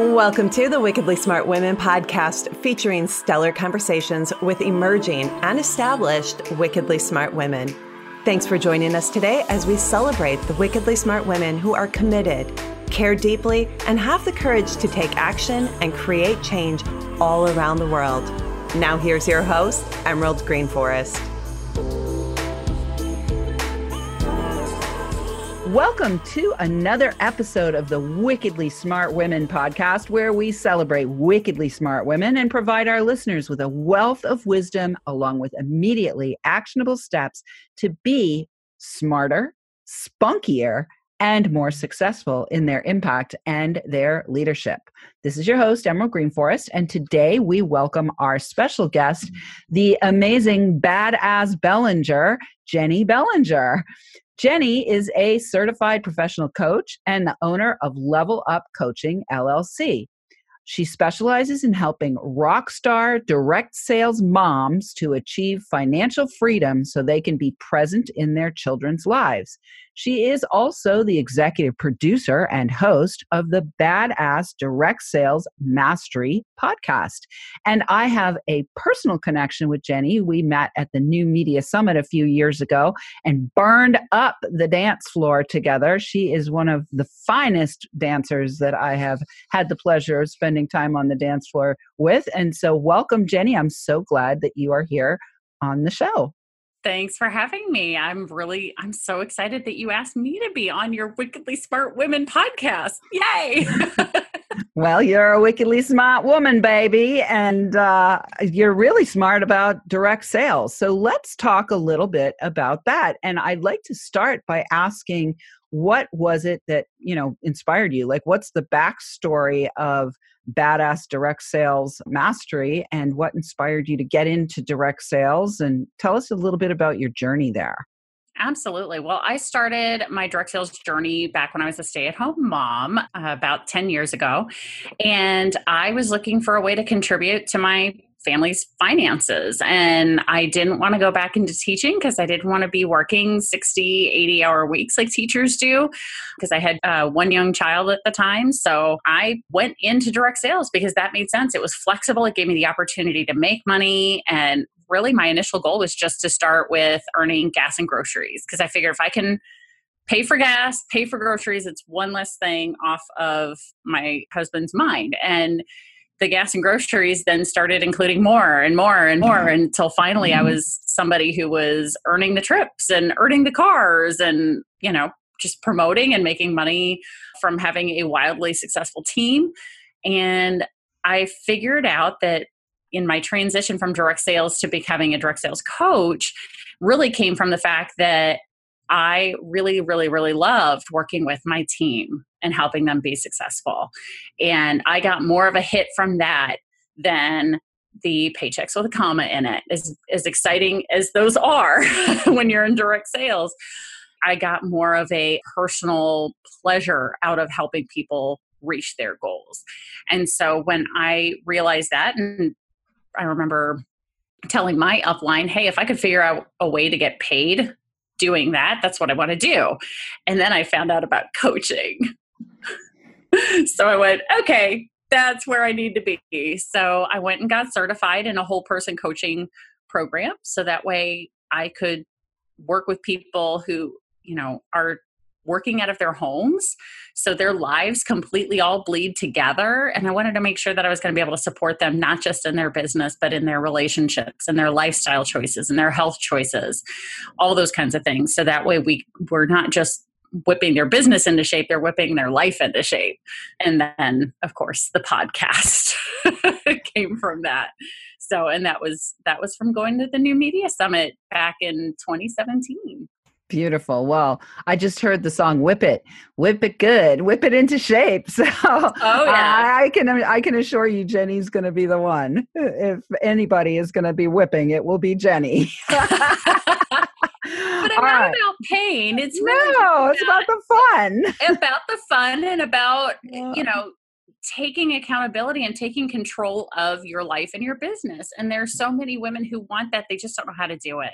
Welcome to the Wickedly Smart Women podcast featuring stellar conversations with emerging and established wickedly smart women. Thanks for joining us today as we celebrate the wickedly smart women who are committed, care deeply, and have the courage to take action and create change all around the world. Now, here's your host, Emerald Greenforest. Welcome to another episode of the Wickedly Smart Women podcast, where we celebrate wickedly smart women and provide our listeners with a wealth of wisdom along with immediately actionable steps to be smarter, spunkier, and more successful in their impact and their leadership. This is your host, Emerald Greenforest, and today we welcome our special guest, the amazing badass Bellinger, Jenny Bellinger. Jenny is a certified professional coach and the owner of Level Up Coaching LLC. She specializes in helping rock star direct sales moms to achieve financial freedom so they can be present in their children's lives. She is also the executive producer and host of the Badass Direct Sales Mastery podcast. And I have a personal connection with Jenny. We met at the New Media Summit a few years ago and burned up the dance floor together. She is one of the finest dancers that I have had the pleasure of spending time on the dance floor with. And so, welcome, Jenny. I'm so glad that you are here on the show. Thanks for having me. I'm really, I'm so excited that you asked me to be on your Wickedly Smart Women podcast. Yay! well, you're a wickedly smart woman, baby, and uh, you're really smart about direct sales. So let's talk a little bit about that. And I'd like to start by asking what was it that you know inspired you like what's the backstory of badass direct sales mastery and what inspired you to get into direct sales and tell us a little bit about your journey there Absolutely. Well, I started my direct sales journey back when I was a stay at home mom uh, about 10 years ago. And I was looking for a way to contribute to my family's finances. And I didn't want to go back into teaching because I didn't want to be working 60, 80 hour weeks like teachers do because I had uh, one young child at the time. So I went into direct sales because that made sense. It was flexible, it gave me the opportunity to make money. And really, my initial goal was just to start with earning gas and groceries because I figured if I can pay for gas, pay for groceries. It's one less thing off of my husband's mind. And the gas and groceries then started including more and more and more mm-hmm. until finally mm-hmm. I was somebody who was earning the trips and earning the cars and, you know, just promoting and making money from having a wildly successful team. And I figured out that in my transition from direct sales to becoming a direct sales coach really came from the fact that I really, really, really loved working with my team and helping them be successful. And I got more of a hit from that than the paychecks with a comma in it. As, as exciting as those are when you're in direct sales, I got more of a personal pleasure out of helping people reach their goals. And so when I realized that, and I remember telling my upline, hey, if I could figure out a way to get paid doing that. That's what I want to do. And then I found out about coaching. so I went, okay, that's where I need to be. So I went and got certified in a whole person coaching program. So that way I could work with people who, you know, are working out of their homes. So their lives completely all bleed together. And I wanted to make sure that I was going to be able to support them, not just in their business, but in their relationships and their lifestyle choices and their health choices, all those kinds of things. So that way we, we're not just whipping their business into shape, they're whipping their life into shape. And then, of course, the podcast came from that. So, and that was that was from going to the New Media Summit back in 2017. Beautiful. Well, I just heard the song "Whip It, Whip It Good, Whip It into Shape." So, oh yeah, I can I can assure you, Jenny's going to be the one. If anybody is going to be whipping, it will be Jenny. but I'm not right. about pain. It's really no, it's about, about the fun. about the fun and about eh, yeah. you know taking accountability and taking control of your life and your business. And there's so many women who want that, they just don't know how to do it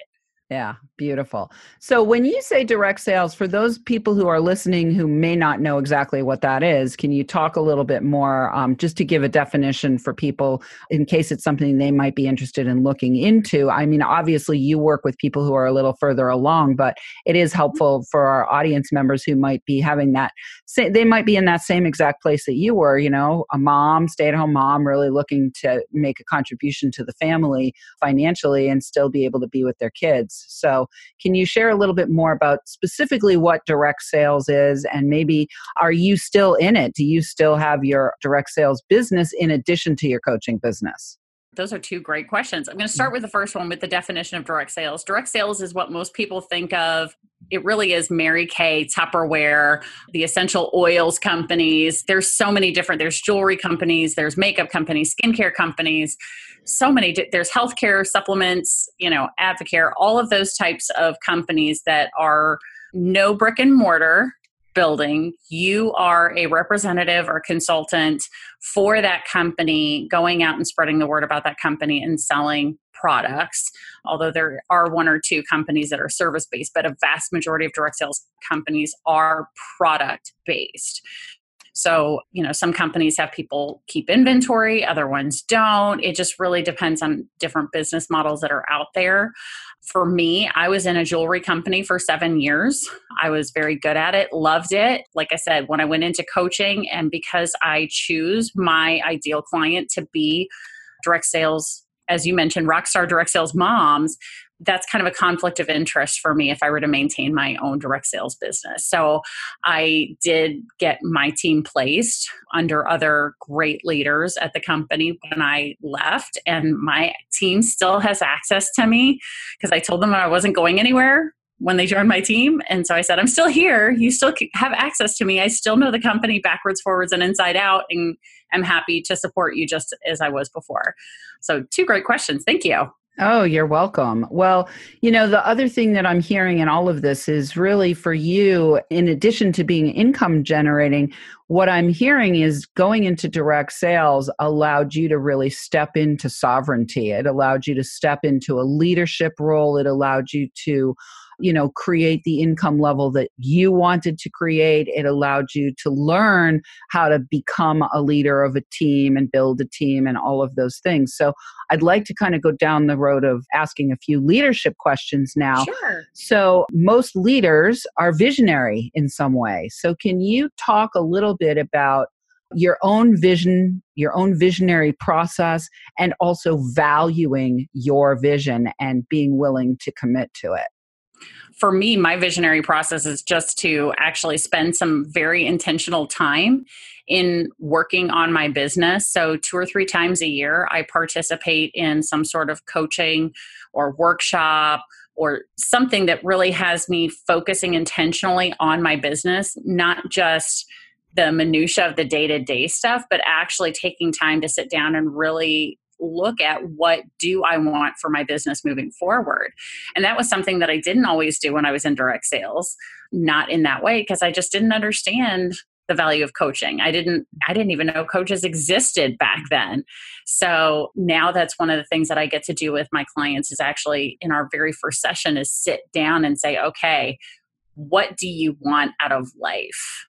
Yeah, beautiful. So, when you say direct sales, for those people who are listening who may not know exactly what that is, can you talk a little bit more um, just to give a definition for people in case it's something they might be interested in looking into? I mean, obviously, you work with people who are a little further along, but it is mm-hmm. helpful for our audience members who might be having that, they might be in that same exact place that you were, you know, a mom, stay at home mom, really looking to make a contribution to the family financially and still be able to be with their kids. So, can you share a little bit more about specifically what direct sales is and maybe are you still in it? Do you still have your direct sales business in addition to your coaching business? Those are two great questions. I'm going to start with the first one with the definition of direct sales. Direct sales is what most people think of. It really is Mary Kay, Tupperware, the essential oils companies. There's so many different, there's jewelry companies, there's makeup companies, skincare companies so many there's healthcare supplements you know advocare all of those types of companies that are no brick and mortar building you are a representative or consultant for that company going out and spreading the word about that company and selling products although there are one or two companies that are service based but a vast majority of direct sales companies are product based so, you know, some companies have people keep inventory, other ones don't. It just really depends on different business models that are out there. For me, I was in a jewelry company for seven years. I was very good at it, loved it. Like I said, when I went into coaching, and because I choose my ideal client to be direct sales as you mentioned, rockstar direct sales moms, that's kind of a conflict of interest for me if I were to maintain my own direct sales business. So I did get my team placed under other great leaders at the company when I left, and my team still has access to me because I told them I wasn't going anywhere when they joined my team. And so I said, I'm still here. You still have access to me. I still know the company backwards, forwards, and inside out, and I'm happy to support you just as I was before. So, two great questions. Thank you. Oh, you're welcome. Well, you know, the other thing that I'm hearing in all of this is really for you, in addition to being income generating, what I'm hearing is going into direct sales allowed you to really step into sovereignty. It allowed you to step into a leadership role. It allowed you to you know create the income level that you wanted to create. It allowed you to learn how to become a leader of a team and build a team and all of those things. So i'd like to kind of go down the road of asking a few leadership questions now. Sure. so most leaders are visionary in some way. So can you talk a little bit about your own vision, your own visionary process, and also valuing your vision and being willing to commit to it for me, my visionary process is just to actually spend some very intentional time in working on my business. So, two or three times a year, I participate in some sort of coaching or workshop or something that really has me focusing intentionally on my business, not just the minutia of the day-to-day stuff but actually taking time to sit down and really look at what do I want for my business moving forward. And that was something that I didn't always do when I was in direct sales, not in that way because I just didn't understand the value of coaching. I didn't I didn't even know coaches existed back then. So now that's one of the things that I get to do with my clients is actually in our very first session is sit down and say, "Okay, what do you want out of life?"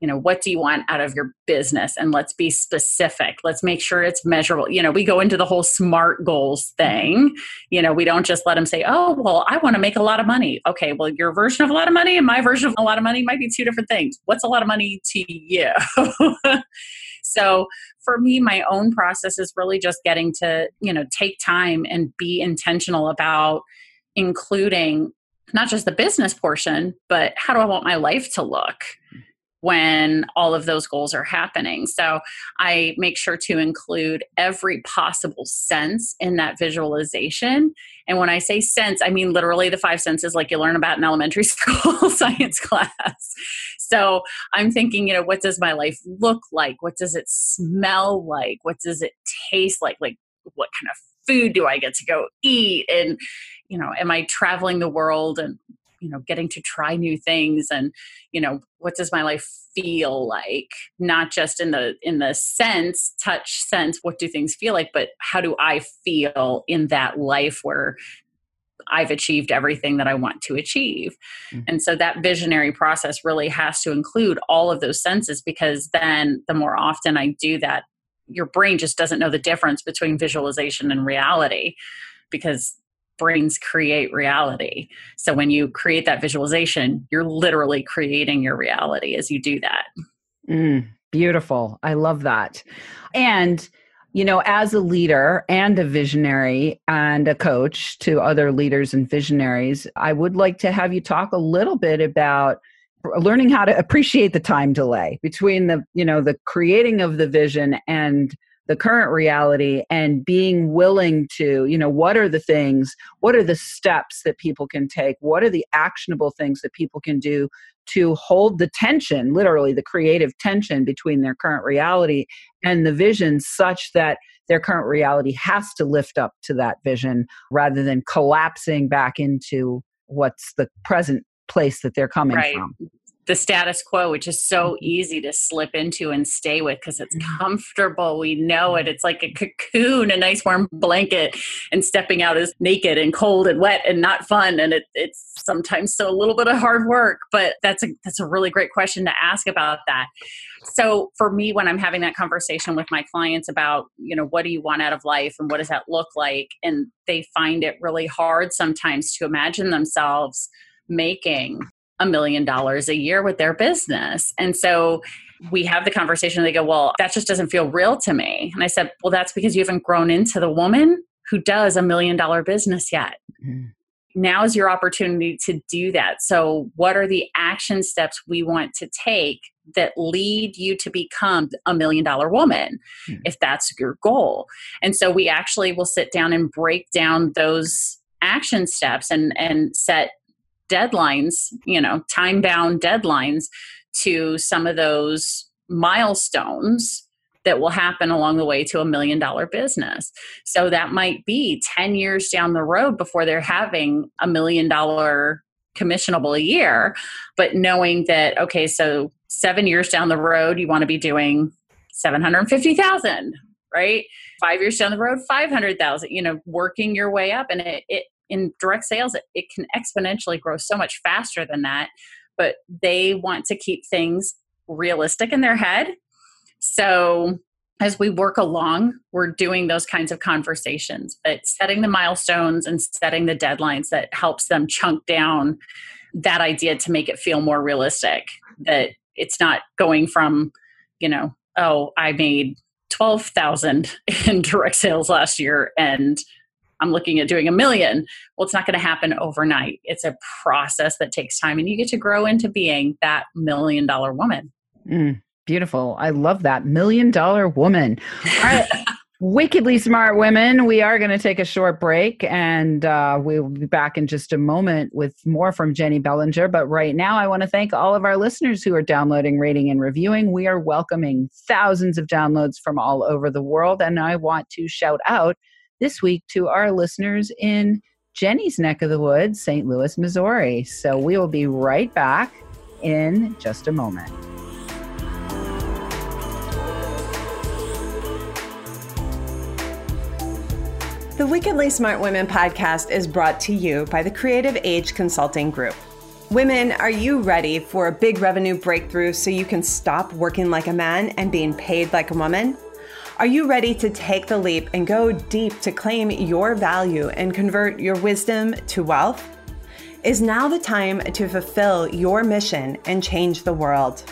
You know what do you want out of your business? And let's be specific. Let's make sure it's measurable. You know we go into the whole smart goals thing. Mm-hmm. You know we don't just let them say oh well i want to make a lot of money. Okay well your version of a lot of money and my version of a lot of money might be two different things. What's a lot of money to you? So for me my own process is really just getting to you know take time and be intentional about including not just the business portion but how do i want my life to look when all of those goals are happening. So I make sure to include every possible sense in that visualization. And when I say sense, I mean literally the five senses like you learn about in elementary school science class. So I'm thinking, you know, what does my life look like? What does it smell like? What does it taste like? Like, what kind of food do I get to go eat? And, you know, am I traveling the world and you know getting to try new things and you know what does my life feel like not just in the in the sense touch sense what do things feel like but how do i feel in that life where I've achieved everything that I want to achieve. Mm-hmm. And so that visionary process really has to include all of those senses because then the more often I do that, your brain just doesn't know the difference between visualization and reality because brains create reality. So when you create that visualization, you're literally creating your reality as you do that. Mm, beautiful. I love that. And you know, as a leader and a visionary and a coach to other leaders and visionaries, I would like to have you talk a little bit about learning how to appreciate the time delay between the, you know, the creating of the vision and the current reality and being willing to you know what are the things what are the steps that people can take what are the actionable things that people can do to hold the tension literally the creative tension between their current reality and the vision such that their current reality has to lift up to that vision rather than collapsing back into what's the present place that they're coming right. from the status quo, which is so mm-hmm. easy to slip into and stay with because it's mm-hmm. comfortable. We know it. It's like a cocoon, a nice warm blanket, and stepping out is naked and cold and wet and not fun. And it, it's sometimes so a little bit of hard work. But that's a that's a really great question to ask about that. So for me, when I'm having that conversation with my clients about, you know, what do you want out of life and what does that look like, and they find it really hard sometimes to imagine themselves making a million dollars a year with their business. And so we have the conversation, they go, Well, that just doesn't feel real to me. And I said, Well, that's because you haven't grown into the woman who does a million dollar business yet. Mm-hmm. Now is your opportunity to do that. So, what are the action steps we want to take that lead you to become a million dollar woman mm-hmm. if that's your goal? And so, we actually will sit down and break down those action steps and and set deadlines, you know, time bound deadlines to some of those milestones that will happen along the way to a million dollar business. So that might be 10 years down the road before they're having a million dollar commissionable a year, but knowing that, okay, so seven years down the road, you want to be doing 750,000, right? Five years down the road, 500,000, you know, working your way up. And it, it in direct sales it, it can exponentially grow so much faster than that but they want to keep things realistic in their head. So as we work along we're doing those kinds of conversations but setting the milestones and setting the deadlines that helps them chunk down that idea to make it feel more realistic that it's not going from you know oh i made 12,000 in direct sales last year and I'm looking at doing a million. Well, it's not going to happen overnight. It's a process that takes time, and you get to grow into being that million dollar woman. Mm, beautiful. I love that. Million dollar woman. All right. Wickedly smart women. We are going to take a short break and uh, we will be back in just a moment with more from Jenny Bellinger. But right now, I want to thank all of our listeners who are downloading, rating, and reviewing. We are welcoming thousands of downloads from all over the world. And I want to shout out this week to our listeners in Jenny's neck of the woods, St. Louis, Missouri. So we will be right back in just a moment. The Wickedly Smart Women podcast is brought to you by the Creative Age Consulting Group. Women, are you ready for a big revenue breakthrough so you can stop working like a man and being paid like a woman? Are you ready to take the leap and go deep to claim your value and convert your wisdom to wealth? Is now the time to fulfill your mission and change the world?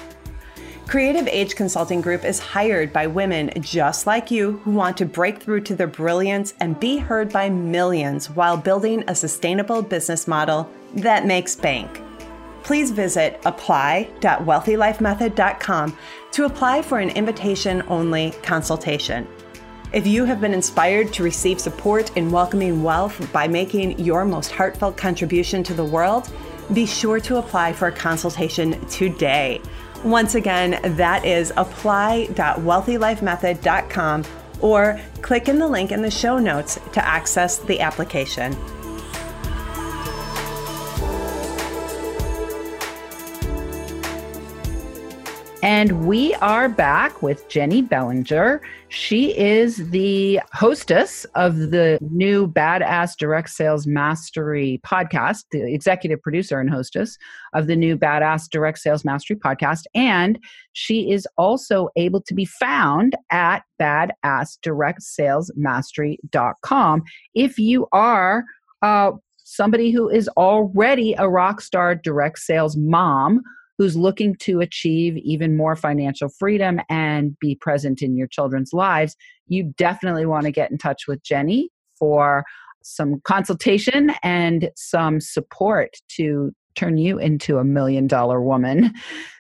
Creative Age Consulting Group is hired by women just like you who want to break through to their brilliance and be heard by millions while building a sustainable business model that makes bank please visit apply.wealthylifemethod.com to apply for an invitation only consultation. If you have been inspired to receive support in welcoming wealth by making your most heartfelt contribution to the world, be sure to apply for a consultation today. Once again, that is apply.wealthylifemethod.com or click in the link in the show notes to access the application. And we are back with Jenny Bellinger. She is the hostess of the new Badass Direct Sales Mastery podcast, the executive producer and hostess of the new Badass Direct Sales Mastery podcast. And she is also able to be found at badassdirectsalesmastery.com. If you are uh, somebody who is already a rock star direct sales mom, who's looking to achieve even more financial freedom and be present in your children's lives, you definitely want to get in touch with Jenny for some consultation and some support to turn you into a million dollar woman.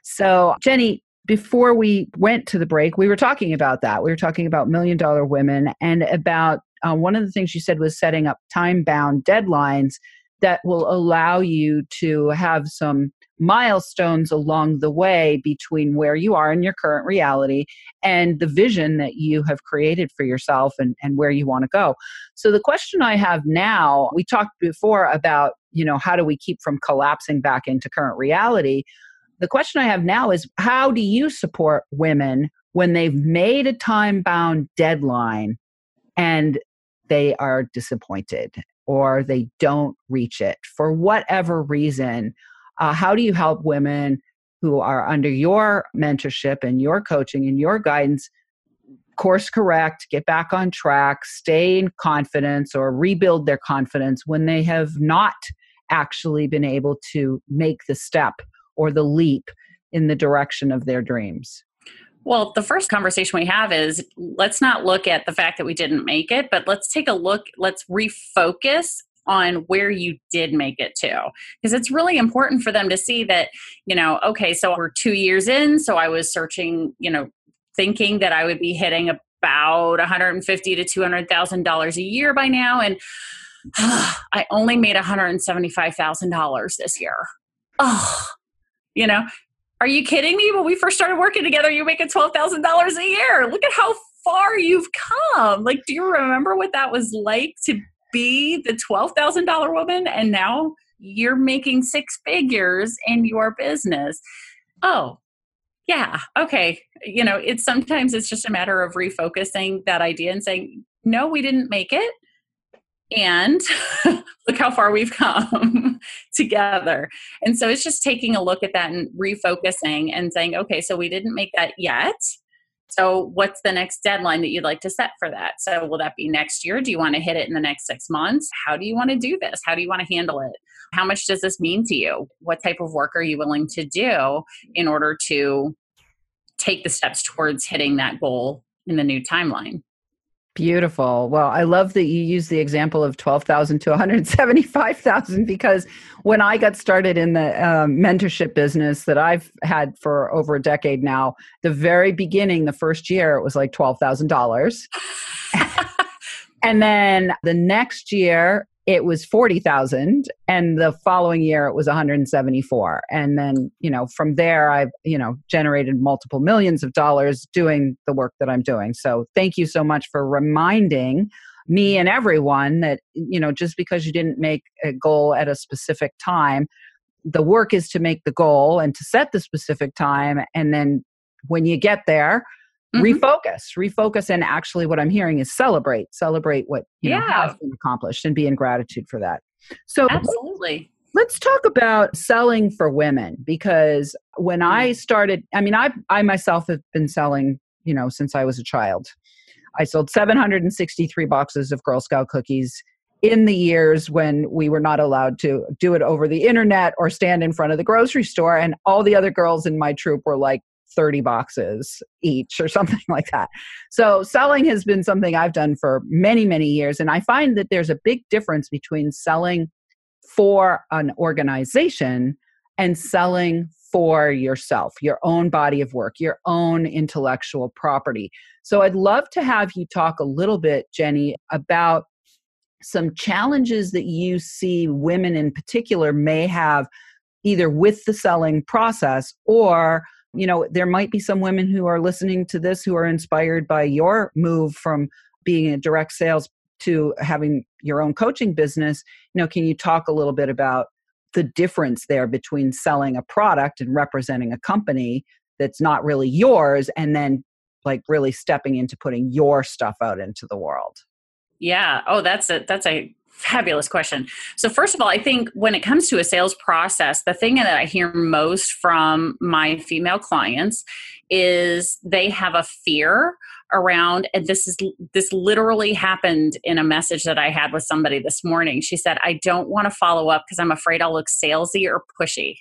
So, Jenny, before we went to the break, we were talking about that. We were talking about million dollar women and about uh, one of the things you said was setting up time bound deadlines that will allow you to have some milestones along the way between where you are in your current reality and the vision that you have created for yourself and, and where you want to go. So the question I have now, we talked before about, you know, how do we keep from collapsing back into current reality? The question I have now is how do you support women when they've made a time bound deadline and they are disappointed or they don't reach it for whatever reason? Uh, how do you help women who are under your mentorship and your coaching and your guidance course correct, get back on track, stay in confidence or rebuild their confidence when they have not actually been able to make the step or the leap in the direction of their dreams? Well, the first conversation we have is let's not look at the fact that we didn't make it, but let's take a look, let's refocus on where you did make it to. Because it's really important for them to see that you know okay so we're two years in so i was searching you know thinking that i would be hitting about 150 to 200 thousand dollars a year by now and i only made 175 thousand dollars this year. Oh you know are you kidding me when we first started working together you making $12000 a year look at how far you've come like do you remember what that was like to be the $12,000 woman and now you're making six figures in your business. Oh, yeah, okay. You know, it's sometimes it's just a matter of refocusing that idea and saying, no, we didn't make it. And look how far we've come together. And so it's just taking a look at that and refocusing and saying, okay, so we didn't make that yet so, what's the next deadline that you'd like to set for that? So, will that be next year? Do you want to hit it in the next six months? How do you want to do this? How do you want to handle it? How much does this mean to you? What type of work are you willing to do in order to take the steps towards hitting that goal in the new timeline? Beautiful. Well, I love that you use the example of 12,000 to 175,000 because when I got started in the um, mentorship business that I've had for over a decade now, the very beginning, the first year, it was like $12,000. and then the next year, it was 40,000 and the following year it was 174 and then you know from there I've you know generated multiple millions of dollars doing the work that I'm doing. So thank you so much for reminding me and everyone that you know just because you didn't make a goal at a specific time the work is to make the goal and to set the specific time. And then when you get there mm-hmm. refocus refocus and actually what i'm hearing is celebrate celebrate what you yeah. know has been accomplished and be in gratitude for that so absolutely let's talk about selling for women because when i mm. started i mean i i myself have been selling you know since i was a child i sold 763 boxes of girl scout cookies in the years when we were not allowed to do it over the internet or stand in front of the grocery store and all the other girls in my troop were like 30 boxes each or something like that. So selling has been something I've done for many, many years. And I find that there's a big difference between selling for an organization and selling for yourself, your own body of work, your own intellectual property. So I'd love to have you talk a little bit, Jenny, about some challenges that you see women in particular may have either with the selling process or you know there might be some women who are listening to this who are inspired by your move from being a direct sales to having your own coaching business. You know can you talk a little bit about the difference there between selling a product and representing a company that's not really yours and then like really stepping into putting your stuff out into the world? Yeah. Oh that's a that's a fabulous question. So first of all i think when it comes to a sales process the thing that i hear most from my female clients is they have a fear around and this is this literally happened in a message that i had with somebody this morning. She said i don't want to follow up because i'm afraid i'll look salesy or pushy.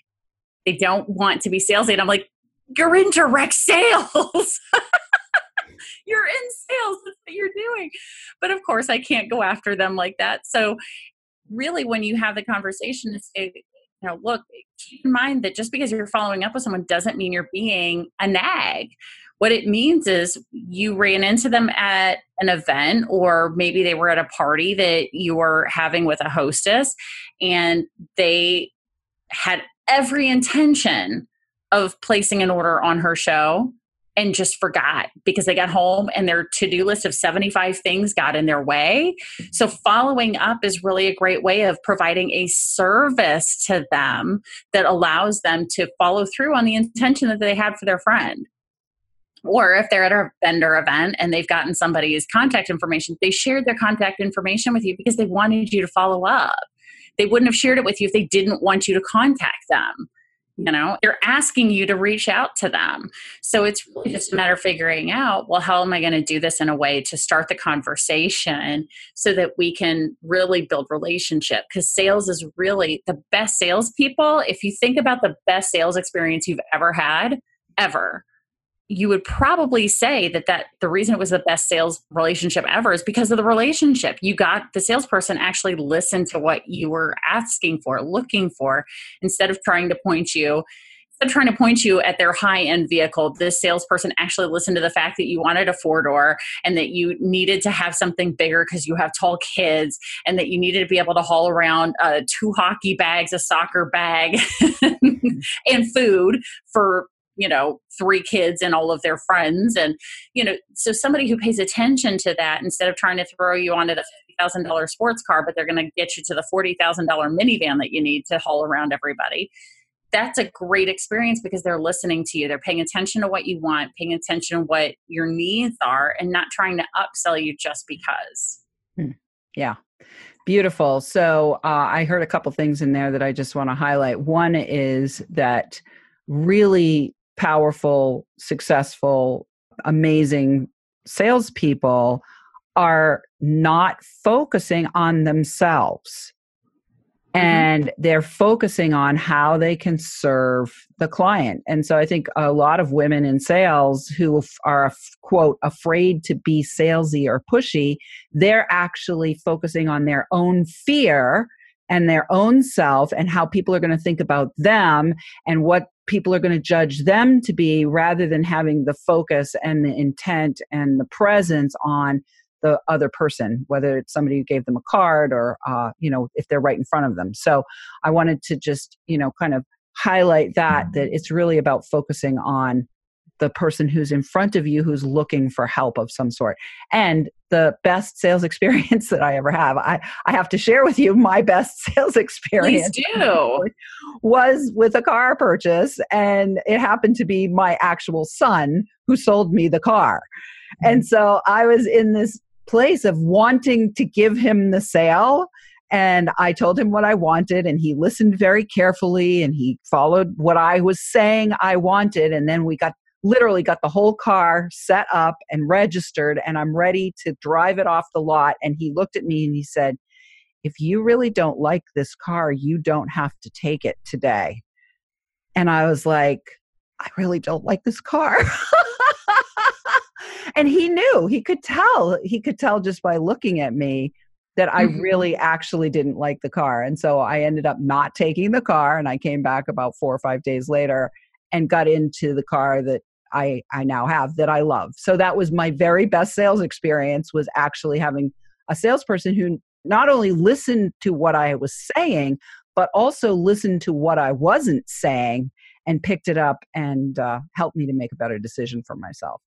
They don't want to be salesy. And i'm like you're in direct sales you're in sales that's what you're doing. But of course i can't go after them like that. So really when you have the conversation to say you know look keep in mind that just because you're following up with someone doesn't mean you're being a nag. What it means is you ran into them at an event or maybe they were at a party that you were having with a hostess and they had every intention of placing an order on her show and just forgot because they got home and their to-do list of 75 things got in their way. So following up is really a great way of providing a service to them that allows them to follow through on the intention that they had for their friend. Or if they're at a vendor event and they've gotten somebody's contact information, they shared their contact information with you because they wanted you to follow up. They wouldn't have shared it with you if they didn't want you to contact them you know they're asking you to reach out to them. So it's really just a matter of figuring out well how am i going to do this in a way to start the conversation so that we can really build relationship? Because sales is really the best salespeople if you think about the best sales experience you've ever had ever you would probably say that that the reason it was the best sales relationship ever is because of the relationship. You got the salesperson actually listened to what you were asking for looking for instead of trying to point you instead of trying to point you at their high end vehicle this salesperson actually listened to the fact that you wanted a four door and that you needed to have something bigger because you have tall kids and that you needed to be able to haul around uh, two hockey bags a soccer bag and food for you know three kids and all of their friends and you know so somebody who pays attention to that instead of trying to throw you onto the $50000 sports car but they're going to get you to the $40000 minivan that you need to haul around everybody that's a great experience because they're listening to you. They're paying attention to what you want paying attention to what your needs are and not trying to upsell you just because. Hmm. yeah. Beautiful. So uh, i heard a couple things in there that i just want to highlight. One is that really powerful, successful, amazing salespeople are not focusing on themselves. Mm-hmm. And they're focusing on how they can serve the client. And so I think a lot of women in sales who are, quote, afraid to be salesy or pushy, they're actually focusing on their own fear and their own self and how people are going to think about them and what people are going to judge them to be rather than having the focus and the intent and the presence on the other person whether it's somebody who gave them a card or uh, you know if they're right in front of them. So i wanted to just you know kind of highlight that that it's really about focusing on the person who's in front of you who's looking for help of some sort. And the best sales experience that I ever have, I, I have to share with you my best sales experience. Please do. Was with a car purchase, and it happened to be my actual son who sold me the car. Mm-hmm. And so I was in this place of wanting to give him the sale and I told him what I wanted, and he listened very carefully and he followed what I was saying I wanted. And then we got literally got the whole car set up and registered and I'm ready to drive it off the lot. And he looked at me and he said, If you really don't like this car, you don't have to take it today. And I was like, I really don't like this car. and he knew, he could tell, he could tell just by looking at me that I mm-hmm. really actually didn't like the car. And so I ended up not taking the car and I came back about four or five days later and got into the car that I, I now have that I love. So that was my very best sales experience was actually having a salesperson who not only listened to what I was saying, but also listened to what I wasn't saying and picked it up and uh, helped me to make a better decision for myself.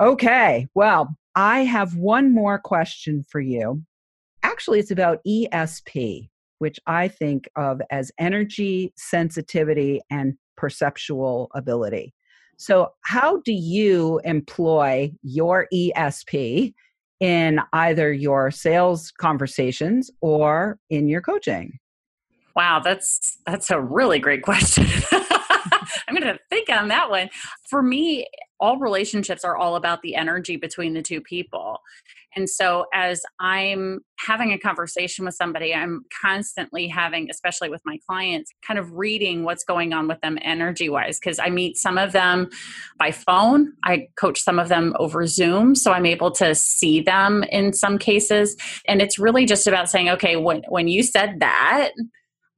Okay, well, I have one more question for you. Actually, it's about ESP, which I think of as energy, sensitivity, and perceptual ability. So, how do you employ your ESP in either your sales conversations or in your coaching? Wow, that's that's a really great question. I'm going to think on that one. For me, all relationships are all about the energy between the two people. And so, as I'm having a conversation with somebody, I'm constantly having, especially with my clients, kind of reading what's going on with them energy wise. Because I meet some of them by phone, I coach some of them over Zoom. So, I'm able to see them in some cases. And it's really just about saying, okay, when, when you said that,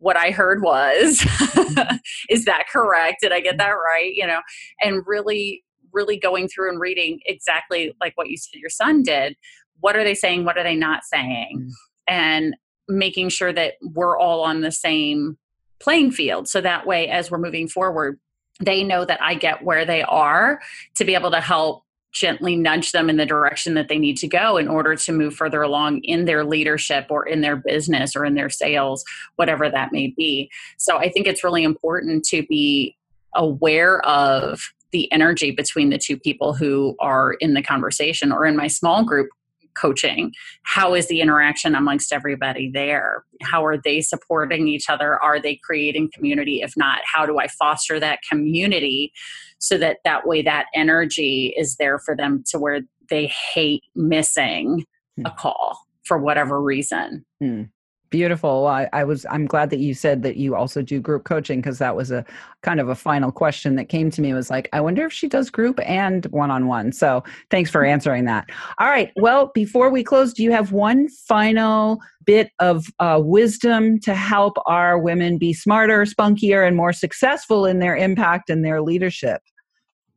what I heard was, mm-hmm. is that correct? Did I get that right? You know, and really, really going through and reading exactly like what you said your son did. What are they saying? What are they not saying? Mm. And making sure that we're all on the same playing field. So that way, as we're moving forward, they know that I get where they are to be able to help gently nudge them in the direction that they need to go in order to move further along in their leadership or in their business or in their sales, whatever that may be. So I think it's really important to be aware of the energy between the two people who are in the conversation or in my small group coaching. How is the interaction amongst everybody there? How are they supporting each other? Are they creating community? If not how do i foster that community so that that way that energy is there for them to where they hate missing a hmm. call for whatever reason? Mm. Beautiful. I, I, was. I'm glad that you said that you also do group coaching because that was a kind of a final question that came to me. Was like, I wonder if she does group and one on one. So thanks for answering that. All right. Well, before we close, do you have one final bit of uh, wisdom to help our women be smarter, spunkier, and more successful in their impact and their leadership?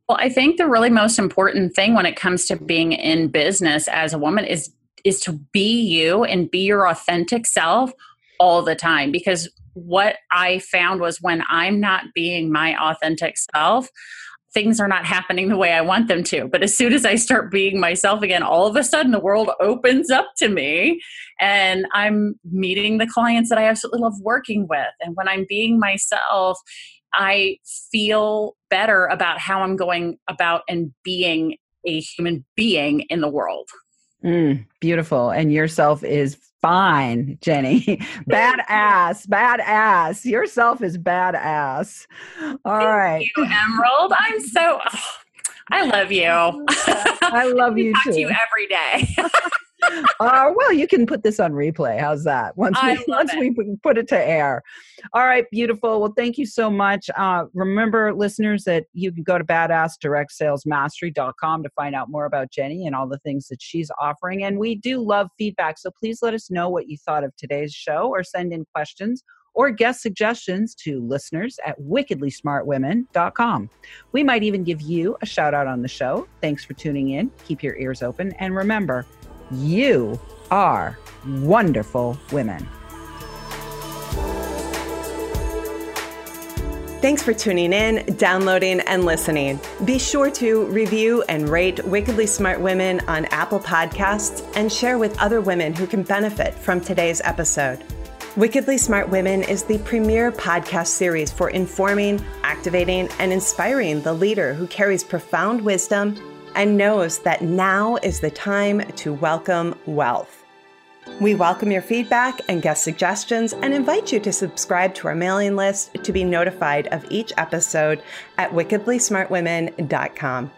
Well, I think the really most important thing when it comes to being in business as a woman is is to be you and be your authentic self all the time because what I found was when I'm not being my authentic self, things are not happening the way I want them to. But as soon as I start being myself again, all of a sudden the world opens up to me and I'm meeting the clients that I absolutely love working with. And when I'm being myself, I feel better about how I'm going about and being a human being in the world. Mm, beautiful. And yourself is fine, Jenny. badass, badass. Yourself is badass. All Thank right, you, Emerald. I'm so. Oh, I love you. I love you talk too. to you every day. Uh, well, you can put this on replay. How's that? Once we once it. we put it to air. All right, beautiful. Well, thank you so much. Uh, remember, listeners, that you can go to badassdirectsalesmastery.com to find out more about Jenny and all the things that she's offering. And we do love feedback, so please let us know what you thought of today's show, or send in questions or guest suggestions to listeners at wickedlysmartwomen.com. We might even give you a shout out on the show. Thanks for tuning in. Keep your ears open. And remember, you are wonderful women. Thanks for tuning in, downloading, and listening. Be sure to review and rate Wickedly Smart Women on Apple Podcasts and share with other women who can benefit from today's episode. Wickedly Smart Women is the premier podcast series for informing, activating, and inspiring the leader who carries profound wisdom and knows that now is the time to welcome wealth. We welcome your feedback and guest suggestions and invite you to subscribe to our mailing list to be notified of each episode at wickedlysmartwomen.com.